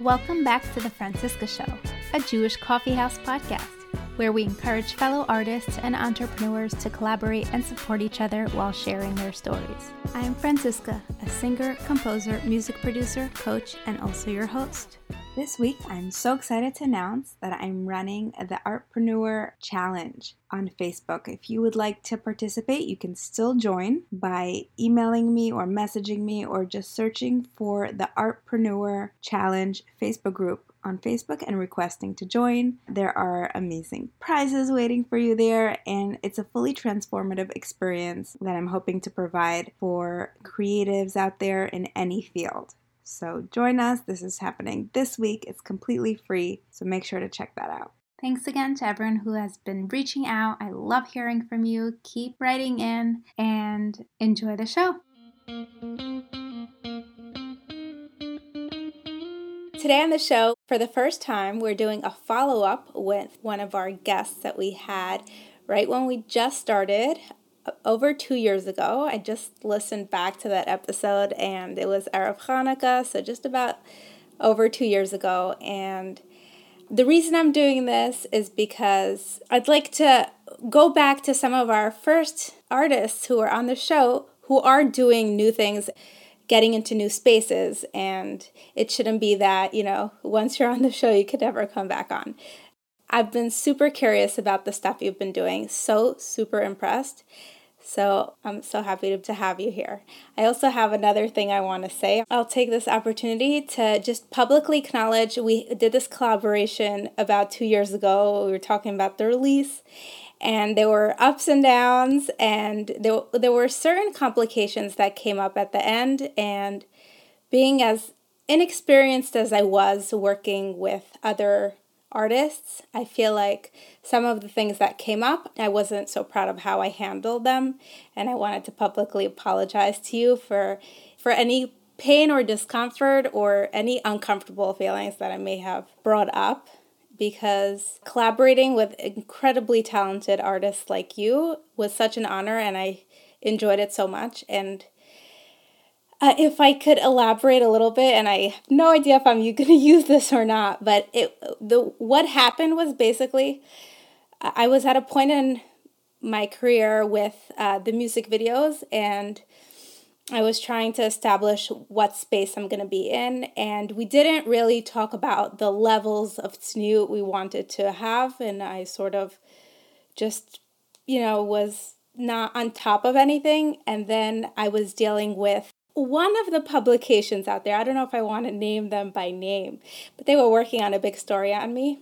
Welcome back to the Franciska Show, a Jewish coffeehouse podcast where we encourage fellow artists and entrepreneurs to collaborate and support each other while sharing their stories. I am Franciska, a singer, composer, music producer, coach, and also your host. This week, I'm so excited to announce that I'm running the Artpreneur Challenge on Facebook. If you would like to participate, you can still join by emailing me or messaging me or just searching for the Artpreneur Challenge Facebook group on Facebook and requesting to join. There are amazing prizes waiting for you there, and it's a fully transformative experience that I'm hoping to provide for creatives out there in any field. So join us. This is happening this week. It's completely free, so make sure to check that out. Thanks again to everyone who has been reaching out. I love hearing from you. Keep writing in and enjoy the show. Today on the show, for the first time, we're doing a follow up with one of our guests that we had right when we just started over two years ago. I just listened back to that episode and it was Erev Hanukkah, so just about over two years ago. And the reason I'm doing this is because I'd like to go back to some of our first artists who are on the show who are doing new things, getting into new spaces. And it shouldn't be that, you know, once you're on the show, you could never come back on. I've been super curious about the stuff you've been doing, so super impressed. So I'm so happy to have you here. I also have another thing I want to say. I'll take this opportunity to just publicly acknowledge we did this collaboration about two years ago. We were talking about the release, and there were ups and downs, and there, there were certain complications that came up at the end. And being as inexperienced as I was working with other artists. I feel like some of the things that came up, I wasn't so proud of how I handled them, and I wanted to publicly apologize to you for for any pain or discomfort or any uncomfortable feelings that I may have brought up because collaborating with incredibly talented artists like you was such an honor and I enjoyed it so much and uh, if I could elaborate a little bit, and I have no idea if I'm going to use this or not, but it the what happened was basically I was at a point in my career with uh, the music videos, and I was trying to establish what space I'm going to be in, and we didn't really talk about the levels of snoot we wanted to have, and I sort of just, you know, was not on top of anything, and then I was dealing with one of the publications out there, I don't know if I want to name them by name, but they were working on a big story on me.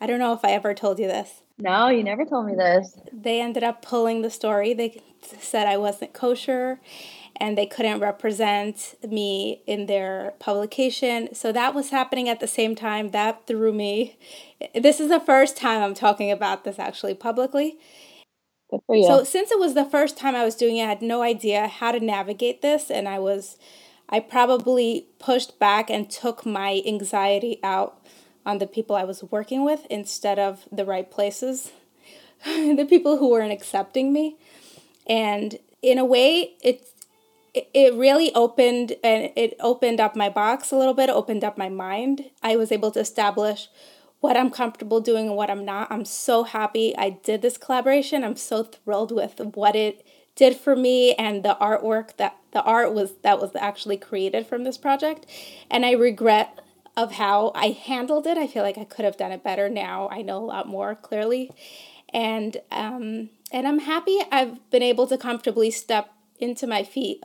I don't know if I ever told you this. No, you never told me this. They ended up pulling the story. They said I wasn't kosher and they couldn't represent me in their publication. So that was happening at the same time. That threw me. This is the first time I'm talking about this actually publicly. Good for you. So since it was the first time I was doing it, I had no idea how to navigate this and I was I probably pushed back and took my anxiety out on the people I was working with instead of the right places. the people who weren't accepting me. And in a way it it really opened and it opened up my box a little bit, opened up my mind. I was able to establish what I'm comfortable doing and what I'm not. I'm so happy I did this collaboration. I'm so thrilled with what it did for me and the artwork that the art was that was actually created from this project. And I regret of how I handled it. I feel like I could have done it better now. I know a lot more clearly. And um and I'm happy I've been able to comfortably step into my feet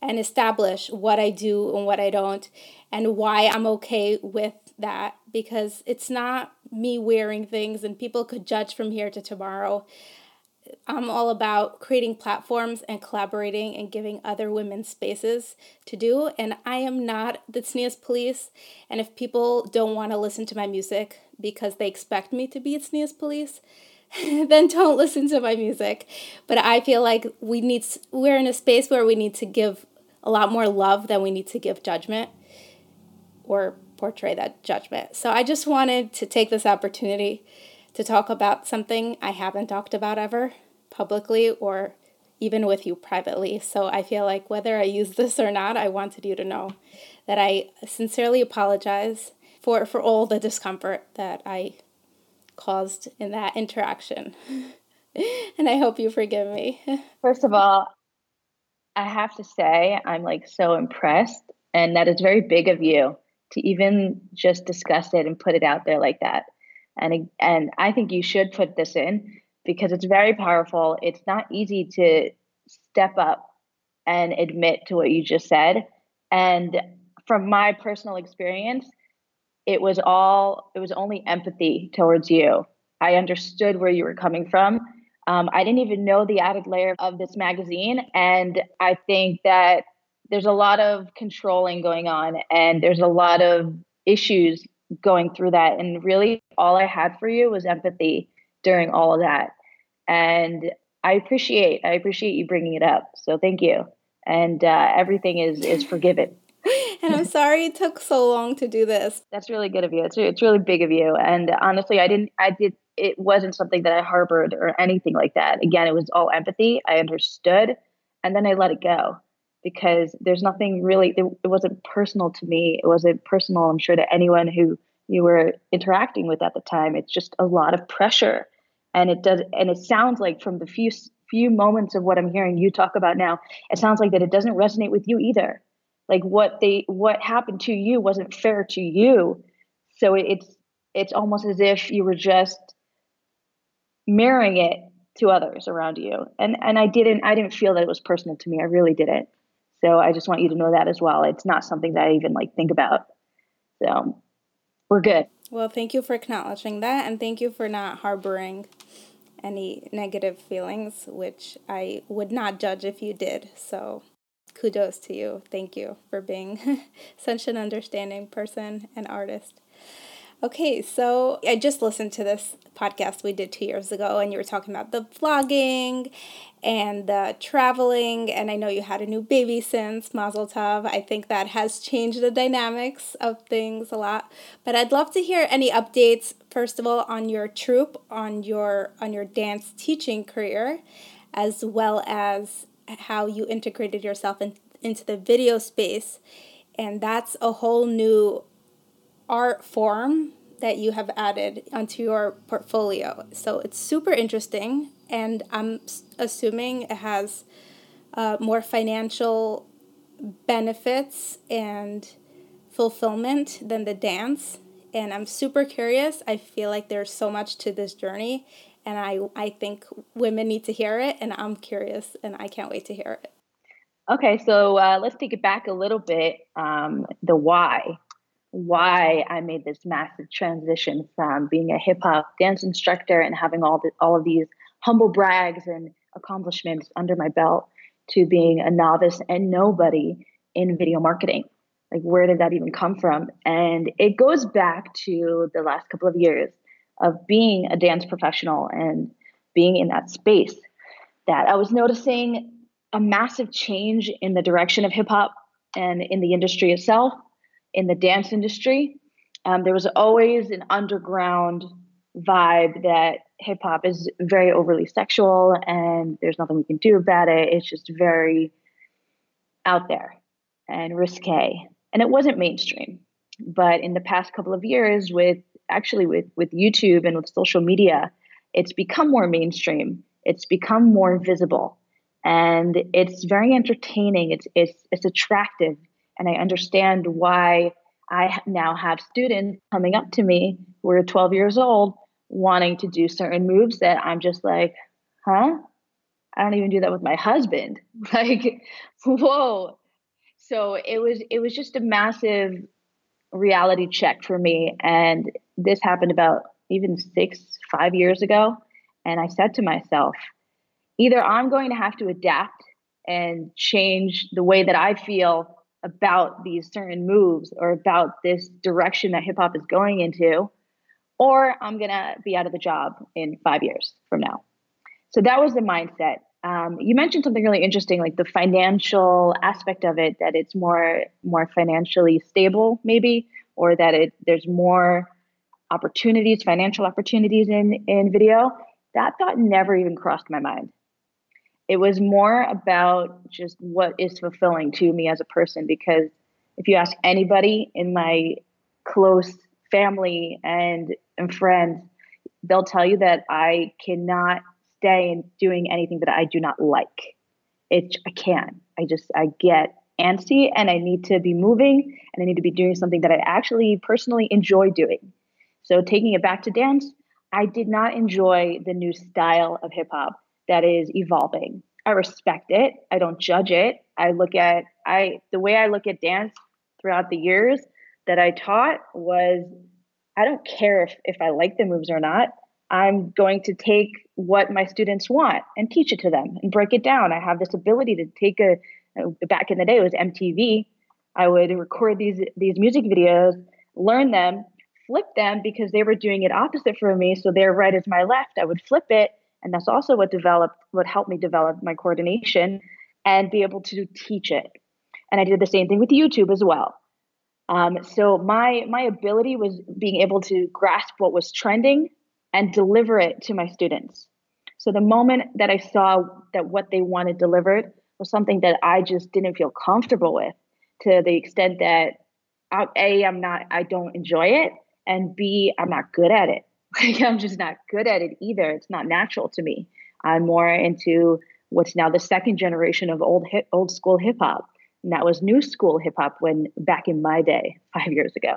and establish what I do and what I don't and why I'm okay with that because it's not me wearing things and people could judge from here to tomorrow. I'm all about creating platforms and collaborating and giving other women spaces to do. And I am not the tznius police. And if people don't want to listen to my music because they expect me to be tznius police, then don't listen to my music. But I feel like we need we're in a space where we need to give a lot more love than we need to give judgment or portray that judgment. So I just wanted to take this opportunity to talk about something I haven't talked about ever publicly or even with you privately. So I feel like whether I use this or not, I wanted you to know that I sincerely apologize for for all the discomfort that I caused in that interaction. and I hope you forgive me. First of all, I have to say I'm like so impressed and that is very big of you to even just discuss it and put it out there like that. And and I think you should put this in because it's very powerful. It's not easy to step up and admit to what you just said. And from my personal experience, it was all it was only empathy towards you i understood where you were coming from um, i didn't even know the added layer of this magazine and i think that there's a lot of controlling going on and there's a lot of issues going through that and really all i had for you was empathy during all of that and i appreciate i appreciate you bringing it up so thank you and uh, everything is is forgiven and I'm sorry it took so long to do this. That's really good of you. It's it's really big of you. And honestly, I didn't I did it wasn't something that I harbored or anything like that. Again, it was all empathy. I understood and then I let it go because there's nothing really it, wasn't personal to me. It wasn't personal, I'm sure to anyone who you were interacting with at the time. It's just a lot of pressure. And it does and it sounds like from the few few moments of what I'm hearing you talk about now, it sounds like that it doesn't resonate with you either like what they what happened to you wasn't fair to you so it's it's almost as if you were just mirroring it to others around you and and i didn't i didn't feel that it was personal to me i really didn't so i just want you to know that as well it's not something that i even like think about so we're good well thank you for acknowledging that and thank you for not harboring any negative feelings which i would not judge if you did so kudos to you. Thank you for being such an understanding person and artist. Okay, so I just listened to this podcast we did two years ago, and you were talking about the vlogging and the traveling. And I know you had a new baby since Mazel Tov. I think that has changed the dynamics of things a lot. But I'd love to hear any updates. First of all, on your troupe, on your on your dance teaching career, as well as how you integrated yourself in, into the video space. And that's a whole new art form that you have added onto your portfolio. So it's super interesting. And I'm assuming it has uh, more financial benefits and fulfillment than the dance. And I'm super curious. I feel like there's so much to this journey and I I think women need to hear it, and I'm curious, and I can't wait to hear it. Okay, so uh, let's take it back a little bit. Um, the why, why I made this massive transition from being a hip hop dance instructor and having all the, all of these humble brags and accomplishments under my belt to being a novice and nobody in video marketing. Like, where did that even come from? And it goes back to the last couple of years of being a dance professional and being in that space that I was noticing a massive change in the direction of hip hop and in the industry itself, in the dance industry. Um, there was always an underground vibe that hip hop is very overly sexual and there's nothing we can do about it. It's just very out there and risque. And it wasn't mainstream. But in the past couple of years, with actually with with YouTube and with social media, it's become more mainstream. It's become more visible, and it's very entertaining. It's it's it's attractive, and I understand why I now have students coming up to me who are 12 years old wanting to do certain moves that I'm just like, huh? I don't even do that with my husband. Like, whoa. So it was it was just a massive reality check for me. And this happened about even six, five years ago. And I said to myself, either I'm going to have to adapt and change the way that I feel about these certain moves or about this direction that hip hop is going into, or I'm going to be out of the job in five years from now. So that was the mindset. Um, you mentioned something really interesting, like the financial aspect of it, that it's more more financially stable, maybe, or that it there's more opportunities, financial opportunities in in video. That thought never even crossed my mind. It was more about just what is fulfilling to me as a person. Because if you ask anybody in my close family and, and friends, they'll tell you that I cannot stay in doing anything that I do not like. It I can't I just I get antsy and I need to be moving and I need to be doing something that I actually personally enjoy doing. So taking it back to dance, I did not enjoy the new style of hip hop that is evolving. I respect it. I don't judge it. I look at I the way I look at dance throughout the years that I taught was I don't care if, if I like the moves or not. I'm going to take what my students want and teach it to them and break it down. I have this ability to take a back in the day it was MTV. I would record these these music videos, learn them, flip them because they were doing it opposite for me. So their right is my left. I would flip it. And that's also what developed, what helped me develop my coordination and be able to teach it. And I did the same thing with YouTube as well. Um, so my my ability was being able to grasp what was trending and deliver it to my students. So the moment that I saw that what they wanted delivered was something that I just didn't feel comfortable with, to the extent that a I'm not I don't enjoy it, and B, I'm not good at it. Like I'm just not good at it either. It's not natural to me. I'm more into what's now the second generation of old hip, old school hip hop. And that was new school hip hop when back in my day, five years ago.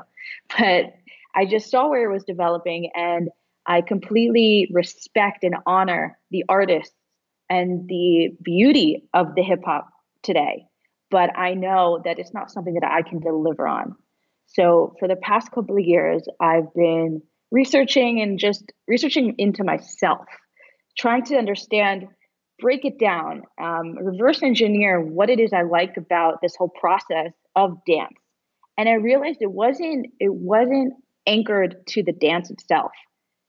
But I just saw where it was developing and I completely respect and honor the artists and the beauty of the hip hop today. But I know that it's not something that I can deliver on. So for the past couple of years, I've been researching and just researching into myself, trying to understand, break it down, um, reverse engineer what it is I like about this whole process of dance. And I realized it wasn't it wasn't anchored to the dance itself.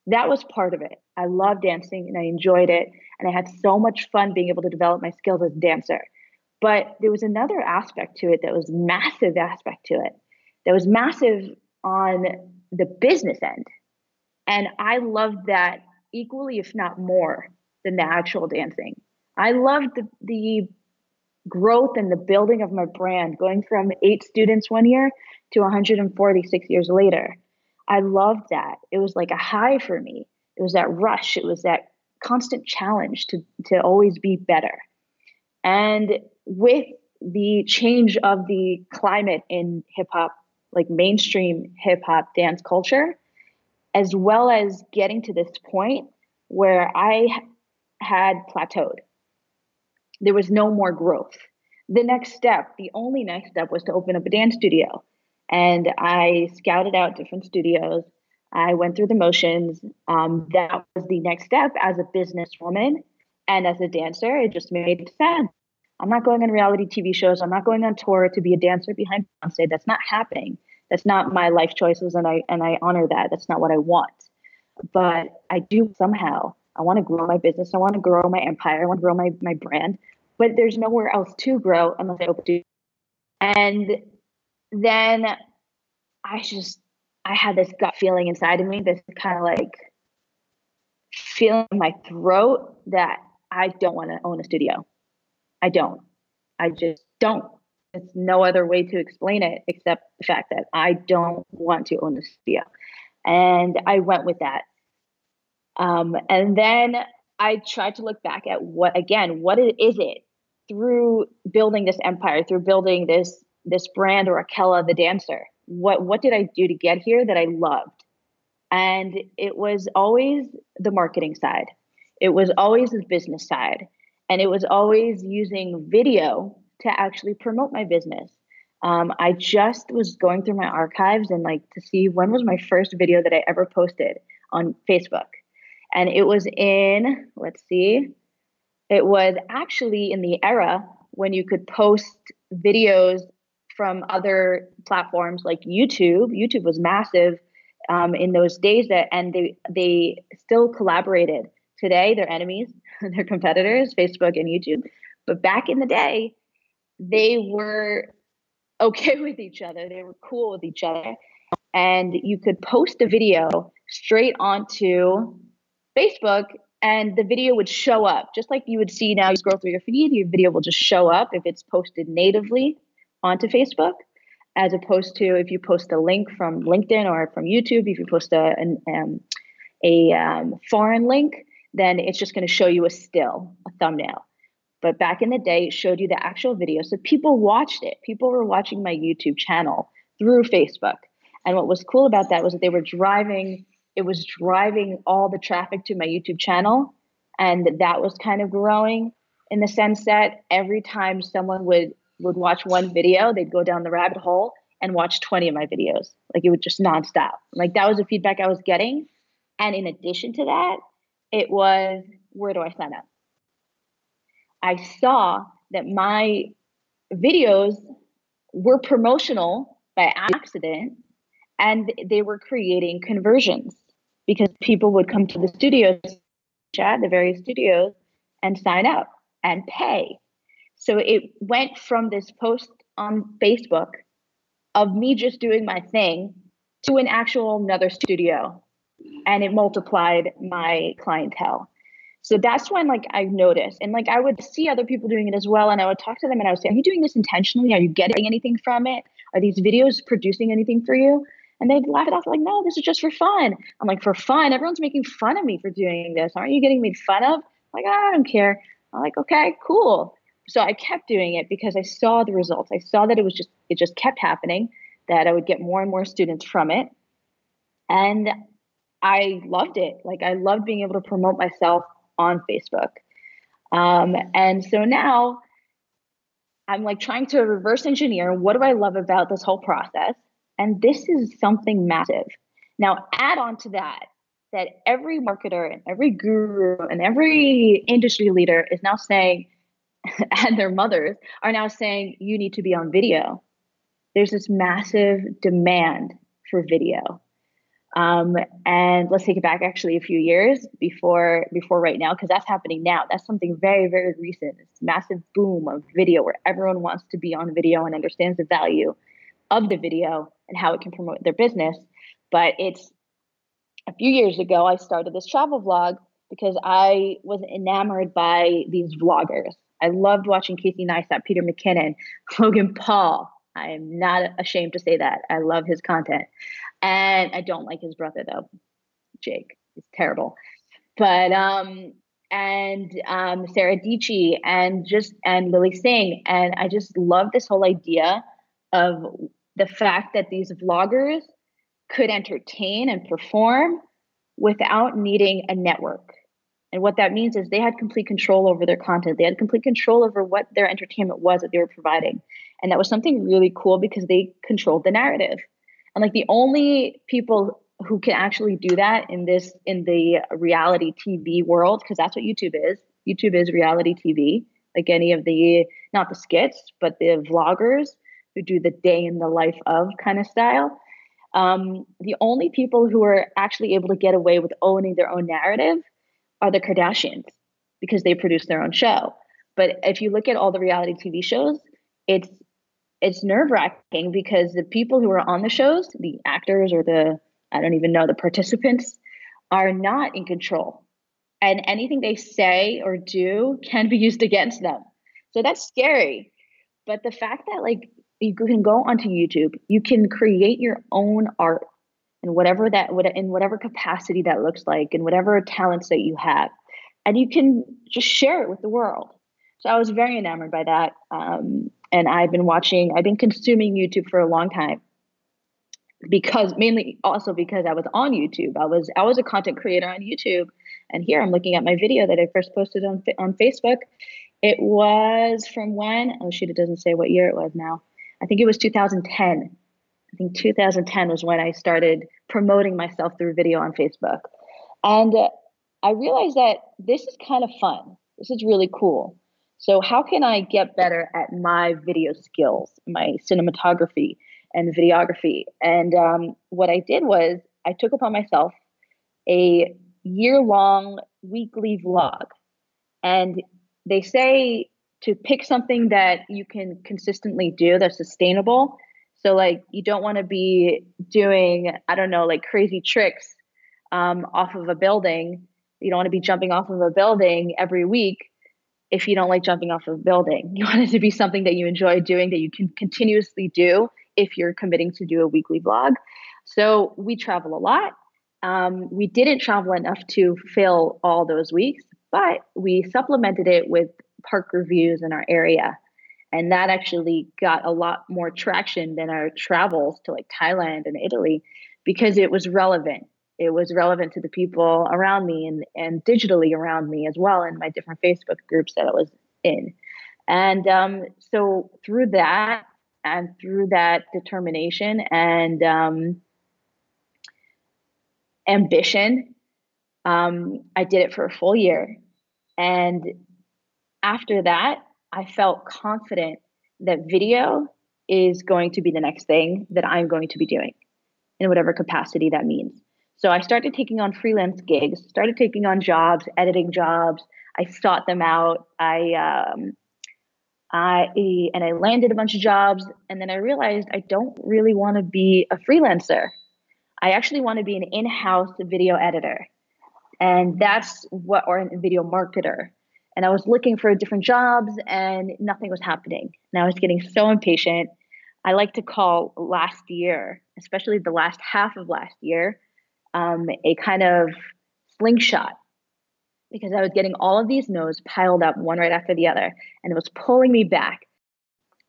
That was part of it. I love dancing and I enjoyed it. And I had so much fun being able to develop my skills as a dancer. But there was another aspect to it that was massive aspect to it that was massive on the business end. And I loved that equally, if not more, than the actual dancing. I loved the, the growth and the building of my brand, going from eight students one year to 146 years later. I loved that. It was like a high for me. It was that rush. It was that constant challenge to, to always be better. And with the change of the climate in hip hop like mainstream hip hop dance culture, as well as getting to this point where I had plateaued. There was no more growth. The next step, the only next step, was to open up a dance studio. And I scouted out different studios. I went through the motions. Um, that was the next step as a businesswoman and as a dancer. It just made sense. I'm not going on reality TV shows. I'm not going on tour to be a dancer behind Beyonce. That's not happening. That's not my life choices, and I and I honor that. That's not what I want. But I do somehow. I want to grow my business. I want to grow my empire. I want to grow my my brand. But there's nowhere else to grow unless I open. And then I just I had this gut feeling inside of me, this kind of like feeling in my throat that I don't want to own a studio. I don't. I just don't. It's no other way to explain it except the fact that I don't want to own a studio. And I went with that. Um, and then I tried to look back at what, again, what is it through building this empire, through building this this brand or Raquella the dancer? What what did I do to get here that I loved? And it was always the marketing side. It was always the business side. And it was always using video to actually promote my business. Um, I just was going through my archives and like to see when was my first video that I ever posted on Facebook. And it was in, let's see, It was actually in the era when you could post videos from other platforms like YouTube. YouTube was massive um, in those days, that and they they still collaborated. Today, they're enemies, they're competitors, Facebook and YouTube. But back in the day, they were okay with each other. They were cool with each other, and you could post a video straight onto Facebook and the video would show up just like you would see now. You scroll through your feed your video will just show up if it's posted natively onto facebook as opposed to if you post a link from linkedin or from youtube if you post a, an, um, a um, foreign link then it's just going to show you a still a thumbnail but back in the day it showed you the actual video so people watched it people were watching my youtube channel through facebook and what was cool about that was that they were driving it was driving all the traffic to my YouTube channel. And that was kind of growing in the sense that every time someone would would watch one video, they'd go down the rabbit hole and watch 20 of my videos. Like it would just nonstop. Like that was the feedback I was getting. And in addition to that, it was where do I sign up? I saw that my videos were promotional by accident and they were creating conversions because people would come to the studios, chat the various studios, and sign up and pay. So it went from this post on Facebook of me just doing my thing to an actual another studio and it multiplied my clientele so that's when like i noticed and like i would see other people doing it as well and i would talk to them and i would say are you doing this intentionally are you getting anything from it are these videos producing anything for you and they'd laugh it off like, no, this is just for fun. I'm like, for fun? Everyone's making fun of me for doing this. Aren't you getting made fun of? I'm like, I don't care. I'm like, okay, cool. So I kept doing it because I saw the results. I saw that it was just, it just kept happening, that I would get more and more students from it. And I loved it. Like I loved being able to promote myself on Facebook. Um, and so now I'm like trying to reverse engineer what do I love about this whole process? And this is something massive. Now, add on to that that every marketer and every guru and every industry leader is now saying, and their mothers are now saying, you need to be on video. There's this massive demand for video. Um, and let's take it back actually a few years before before right now because that's happening now that's something very very recent this massive boom of video where everyone wants to be on video and understands the value of the video and how it can promote their business. But it's a few years ago, I started this travel vlog because I was enamored by these vloggers. I loved watching Casey Neistat, Peter McKinnon, Logan Paul. I am not ashamed to say that. I love his content. And I don't like his brother though, Jake. He's terrible. But um and um Sarah Dietschy and just and Lilly Singh. And I just love this whole idea of the fact that these vloggers could entertain and perform without needing a network. And what that means is they had complete control over their content. They had complete control over what their entertainment was that they were providing. And that was something really cool because they controlled the narrative. And like the only people who can actually do that in this in the reality TV world because that's what YouTube is. YouTube is reality TV. Like any of the not the skits, but the vloggers who do the day in the life of kind of style. Um, the only people who are actually able to get away with owning their own narrative are the Kardashians because they produce their own show. But if you look at all the reality TV shows, it's it's nerve wracking because the people who are on the shows, the actors or the I don't even know the participants, are not in control, and anything they say or do can be used against them. So that's scary. But the fact that like you can go onto YouTube, you can create your own art in whatever that would in whatever capacity that looks like and whatever talents that you have, and you can just share it with the world. So I was very enamored by that, um, and I've been watching, I've been consuming YouTube for a long time because mainly also because I was on YouTube. I was I was a content creator on YouTube, and here I'm looking at my video that I first posted on on Facebook. It was from when? Oh shoot! It doesn't say what year it was now. I think it was 2010. I think 2010 was when I started promoting myself through video on Facebook. And uh, I realized that this is kind of fun. this is really cool. So, how can I get better at my video skills, my cinematography and videography? And um, what I did was I took upon myself a year long weekly vlog. And they say to pick something that you can consistently do that's sustainable. So, like, you don't want to be doing, I don't know, like crazy tricks um, off of a building. You don't want to be jumping off of a building every week if you don't like jumping off of a building. You want it to be something that you enjoy doing that you can continuously do if you're committing to do a weekly vlog. So we travel a lot. Um, we didn't travel enough to fill all those weeks, but we supplemented it with park reviews in our area. And that actually got a lot more traction than our travels to like Thailand and Italy because it was relevant it was relevant to the people around me and, and digitally around me as well in my different Facebook groups that I was in. And um, so through that and through that determination and um, ambition, um, I did it for a full year. And after that, I felt confident that video is going to be the next thing that I'm going to be doing in whatever capacity that means. So I started taking on freelance gigs, started taking on jobs, editing jobs. I sought them out. I um, I and I landed a bunch of jobs, and then I realized I don't really want to be a freelancer. I actually want to be an in-house video editor, and that's what or a video marketer. And I was looking for different jobs, and nothing was happening. And I was getting so impatient. I like to call last year, especially the last half of last year, um, a kind of slingshot because I was getting all of these no's piled up one right after the other, and it was pulling me back.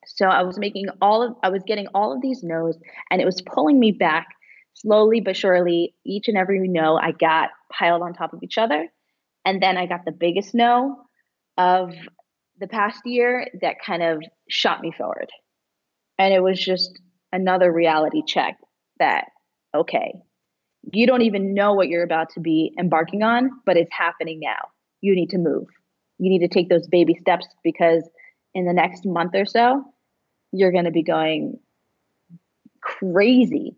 So I was making all of, I was getting all of these no's, and it was pulling me back slowly but surely. Each and every no I got piled on top of each other, and then I got the biggest no of the past year that kind of shot me forward, and it was just another reality check that okay, you don't even know what you're about to be embarking on, but it's happening now. You need to move. You need to take those baby steps because in the next month or so, you're going to be going crazy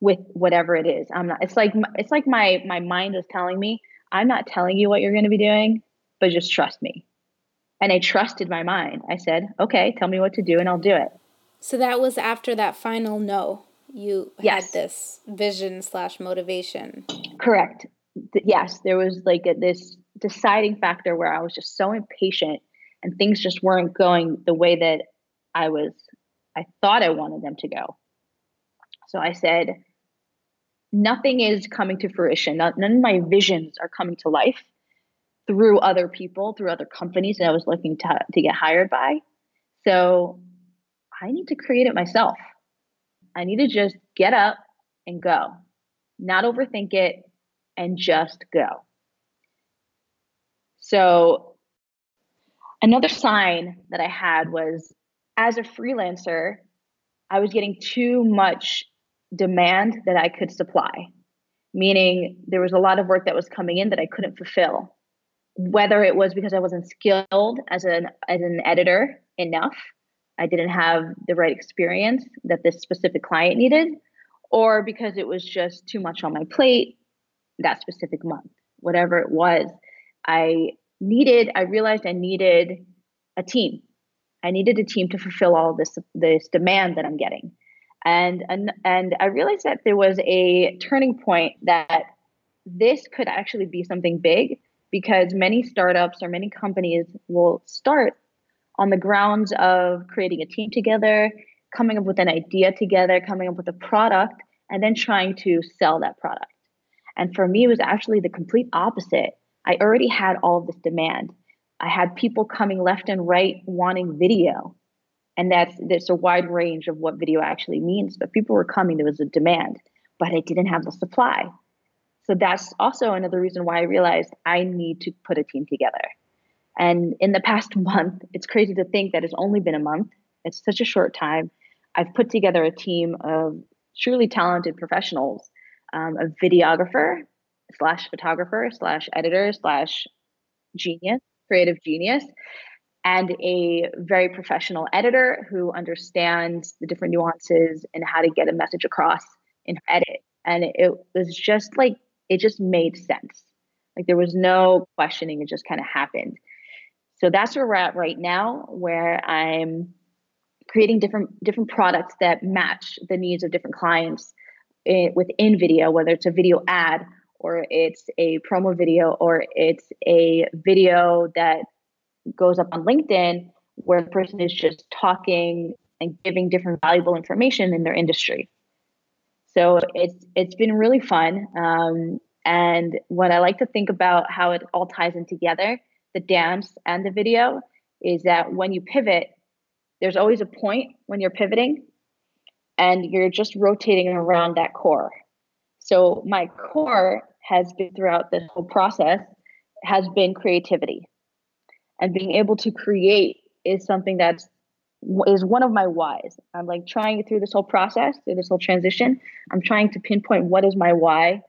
with whatever it is. I'm not it's like it's like my my mind is telling me, I'm not telling you what you're going to be doing, but just trust me. And I trusted my mind. I said, "Okay, tell me what to do and I'll do it." So that was after that final no you yes. had this vision slash motivation. Correct. Yes, there was like a, this deciding factor where I was just so impatient and things just weren't going the way that I was, I thought I wanted them to go. So I said, nothing is coming to fruition. None of my visions are coming to life through other people, through other companies that I was looking to, to get hired by. So I need to create it myself. I need to just get up and go, not overthink it, and just go. So, another sign that I had was as a freelancer, I was getting too much demand that I could supply, meaning there was a lot of work that was coming in that I couldn't fulfill. Whether it was because I wasn't skilled as an as an editor enough, I didn't have the right experience that this specific client needed, or because it was just too much on my plate that specific month, whatever it was. I needed, I realized I needed a team. I needed a team to fulfill all this this demand that I'm getting. And, and and I realized that there was a turning point that this could actually be something big because many startups or many companies will start on the grounds of creating a team together, coming up with an idea together, coming up with a product, and then trying to sell that product. And for me, it was actually the complete opposite. I already had all of this demand. I had people coming left and right wanting video. And that's there's a wide range of what video actually means, but people were coming, there was a demand, but I didn't have the supply. So that's also another reason why I realized I need to put a team together. And in the past month, it's crazy to think that it's only been a month. It's such a short time. I've put together a team of truly talented professionals, um, a videographer slash photographer slash editor slash genius creative genius and a very professional editor who understands the different nuances and how to get a message across in her edit. And it was just like, it just made sense. Like there was no questioning, it just kind of happened. So that's where we're at right now, where I'm creating different different products that match the needs of different clients in, within video, whether it's a video ad or it's a promo video or it's a video that goes up on LinkedIn where the person is just talking and giving different valuable information in their industry. So it's it's been really fun. Um, and what I like to think about how it all ties in together, the dance and the video, is that when you pivot, there's always a point when you're pivoting and you're just rotating around that core. So my core has been throughout this whole process has been creativity and being able to create is something that's is one of my whys. I'm like trying through this whole process, through this whole transition. I'm trying to pinpoint what is my why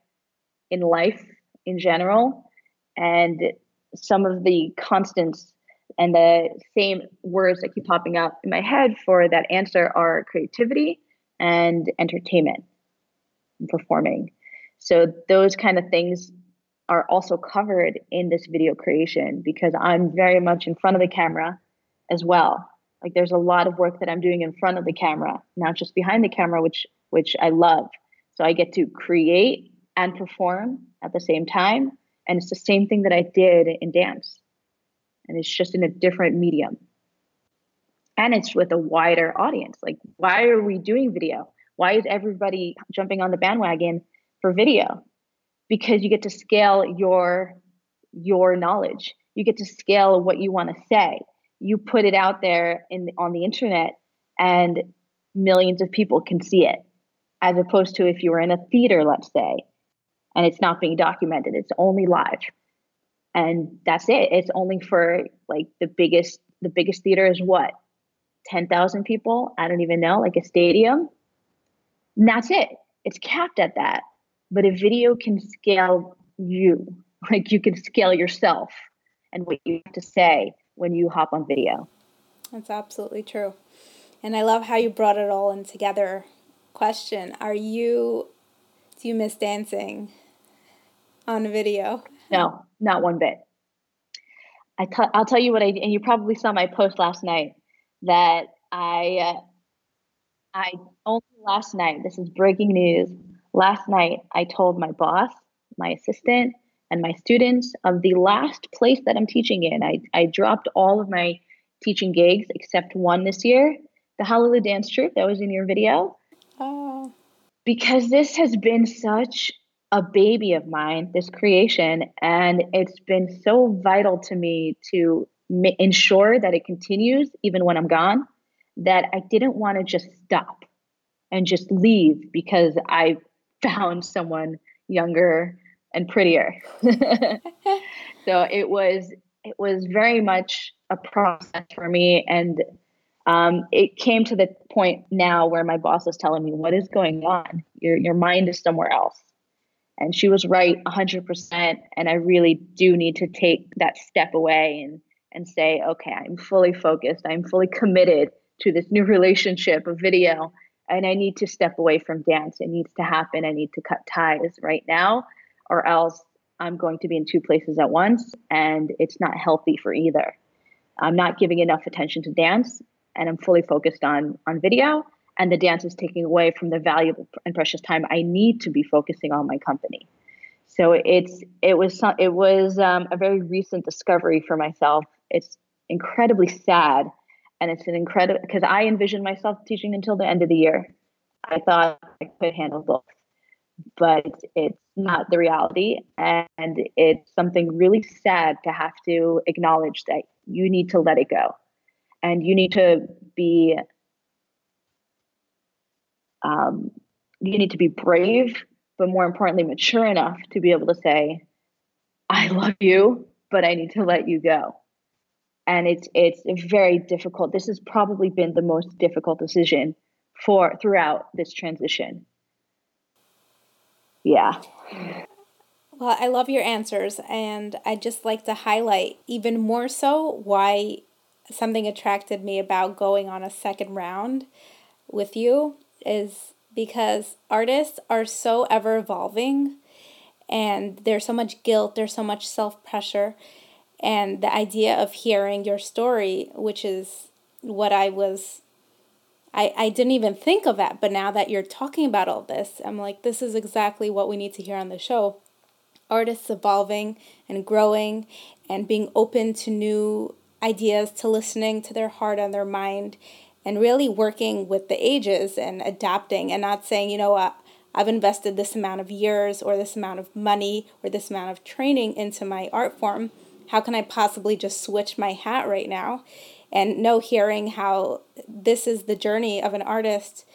in life in general, and some of the constants and the same words that keep popping up in my head for that answer are creativity and entertainment and performing. So those kind of things are also covered in this video creation because I'm very much in front of the camera as well. Like there's a lot of work that I'm doing in front of the camera, not just behind the camera, which which I love. So I get to create and perform at the same time. And it's the same thing that I did in dance. And it's just in a different medium. And it's with a wider audience. Like, why are we doing video? Why is everybody jumping on the bandwagon for video? because you get to scale your your knowledge you get to scale what you want to say you put it out there in on the internet and millions of people can see it as opposed to if you were in a theater let's say and it's not being documented. It's only live. And that's it. It's only for like the biggest the biggest theater is what? 10,000 people? I don't even know. Like a stadium? And that's it. It's capped at that. But a video can scale you. Like you can scale yourself and what you have to say when you hop on video. That's absolutely true. And i love how you brought it all in together. Question are you do you miss dancing on video no not one bit I t- I'll tell you what I and you probably saw my post last night that I uh, I only last night this is breaking news Last night, I told my boss, my assistant, and my students of the last place that I'm teaching in. I, I dropped all of my teaching gigs except one this year, the Hallelujah Dance Troupe that was in your video. Oh. Because this has been such a baby of mine, this creation, and it's been so vital to me to ensure that it continues even when I'm gone that I didn't want to just stop and just leave because I found someone younger and prettier. so it was it was very much a process for me and um, it came to the point now where my boss is telling me what is going on your your mind is somewhere else and she was right 100% and i really do need to take that step away and and say okay i'm fully focused i'm fully committed to this new relationship of video and I need to step away from dance. It needs to happen. I need to cut ties right now, or else I'm going to be in two places at once, and it's not healthy for either. I'm not giving enough attention to dance, and I'm fully focused on on video, and the dance is taking away from the valuable and precious time I need to be focusing on my company. So it's it was it was um, a very recent discovery for myself. It's incredibly sad and it's an incredible because I envisioned myself teaching until the end of the year. I thought I could handle both, but it's not the reality, and it's something really sad to have to acknowledge that you need to let it go, and you need to be um, you need to be brave, but more importantly, mature enough to be able to say, "I love you, but I need to let you go." and it's it's very difficult. This has probably been the most difficult decision for throughout this transition. Yeah. Well, I love your answers, and I just like to highlight even more so why something attracted me about going on a second round with you is because artists are so ever evolving and there's so much guilt, there's so much self pressure. And the idea of hearing your story, which is what I was, I, I didn't even think of that. But now that you're talking about all this, I'm like, this is exactly what we need to hear on the show. Artists evolving and growing and being open to new ideas, to listening to their heart and their mind, and really working with the ages and adapting and not saying, you know what, I've invested this amount of years or this amount of money or this amount of training into my art form. How can I possibly just switch my hat right now? And no hearing how this is the journey of an artist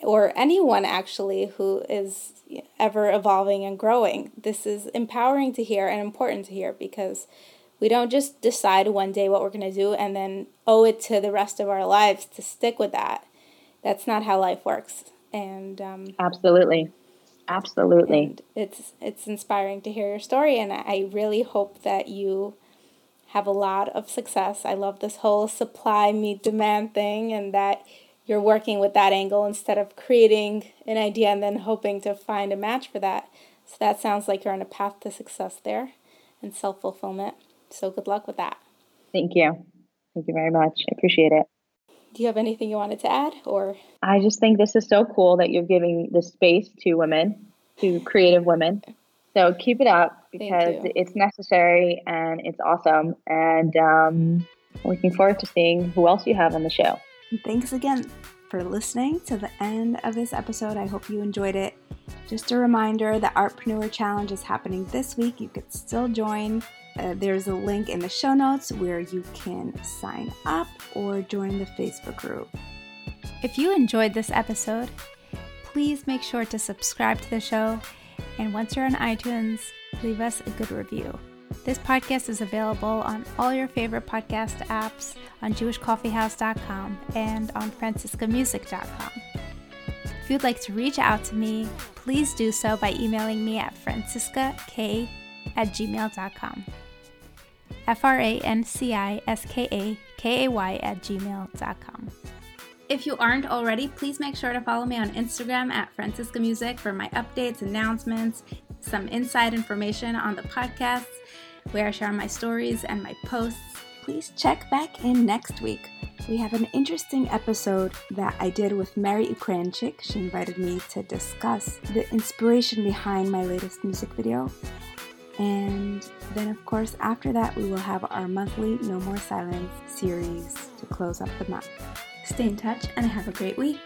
or anyone actually who is ever evolving and growing. This is empowering to hear and important to hear because we don't just decide one day what we're going to do and then owe it to the rest of our lives to stick with that. That's not how life works. And um, absolutely. Absolutely. and it's it's inspiring to hear your story and i really hope that you have a lot of success. I love this whole supply meet demand thing and that you're working with that angle instead of creating an idea and then hoping to find a match for that. So that sounds like you're on a path to success there and self-fulfillment so good luck with that. Thank you. Thank you very much. I appreciate it. Do you have anything you wanted to add or? I just think this is so cool that you're giving the space to women to creative women. So keep it up because it's necessary and it's awesome. And um, looking forward to seeing who else you have on the show. Thanks again for listening to the end of this episode. I hope you enjoyed it. Just a reminder the artpreneur challenge is happening this week. You could still join uh, there's a link in the show notes where you can sign up or join the Facebook group. If you enjoyed this episode, please make sure to subscribe to the show. And once you're on iTunes, leave us a good review. This podcast is available on all your favorite podcast apps, on jewishcoffeehouse.com, and on franciskamusic.com. If you'd like to reach out to me, please do so by emailing me at franciskak at gmail.com. F R A N C I S K A K A Y at gmail.com. If you aren't already, please make sure to follow me on Instagram at Franciska Music for my updates, announcements, some inside information on the podcasts, where I share my stories and my posts. Please check back in next week. We have an interesting episode that I did with Mary Ukranchik. She invited me to discuss the inspiration behind my latest music video and then, of course, after that, we will have our monthly No More Silence series to close up the month. Stay in touch and have a great week.